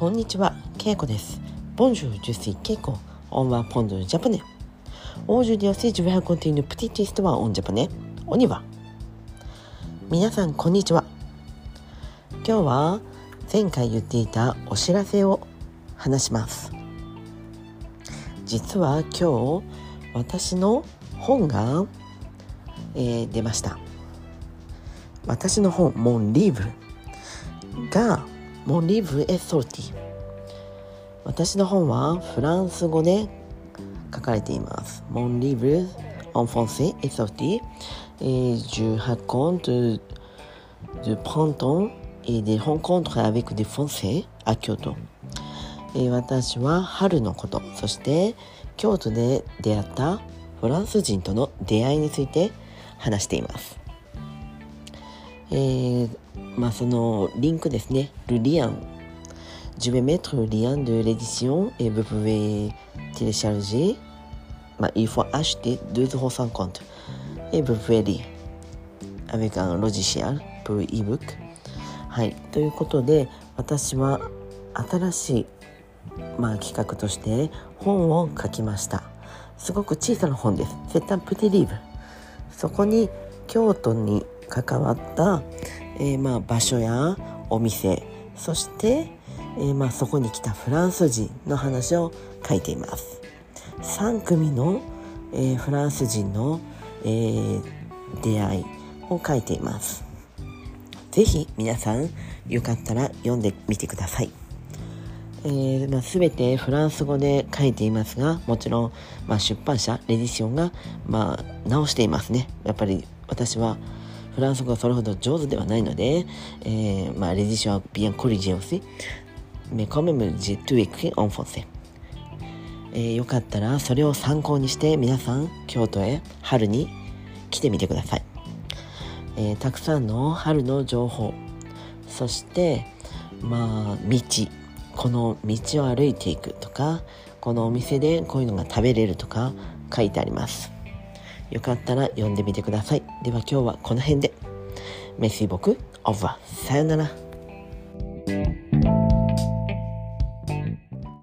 こんにちは、けいこです。 Bonjour, je suis けいこ、 on apprend japonais. Aujourd'hui aussi je vais continuer petite histoire en japonais. On y va.みなさん、こんにちは。今日は前回言っていたお知らせを話します。実は今日、私の本が、えー、出ました。私の本、モンリーブがモリブエソティ私の本はフランス語で書かれています。モンリブオンフォンセエソティエジュコンドゥプラン。トンエデホコントアベクデフォンセア京都。え私は春のこと。そして京都で出会ったフランス人との出会いについて話しています。えーまあそのリンクですね、ルリアン Je vais mettre le lien de l'édition et vous pouvez télécharger. Bah, il faut acheter 2,50€ et vous pouvez lire avec un logiciel pour e-book. はい。ということで、私は新しい、まあ、企画として本を書きました。すごく小さな本です。C'est un petit livre. そこに京都に関わった、えーまあ、場所やお店、そして、えーまあ、そこに来たフランス人の話を書いています。3組の、えーフランス人の、えー出会いを書いています。ぜひ皆さんよかったら読んでみてください、えーまあ、全てフランス語で書いていますがもちろん、まあ、出版社レディションが、まあ、直していますね。やっぱり私はフランス語がそれほど上手ではないので、えーまあ、レディションは bien corrigé aussi mais quand même j'ai tout écrit en français。えーよかったらそれを参考にして皆さん京都へ春に来てみてください、えーたくさんの春の情報。そしてまあ道。この道を歩いていくとかこのお店でこういうのが食べれるとか書いてあります。よかったら読んでみてください。では今日はこの辺で。メッシー僕オーバーさよなら。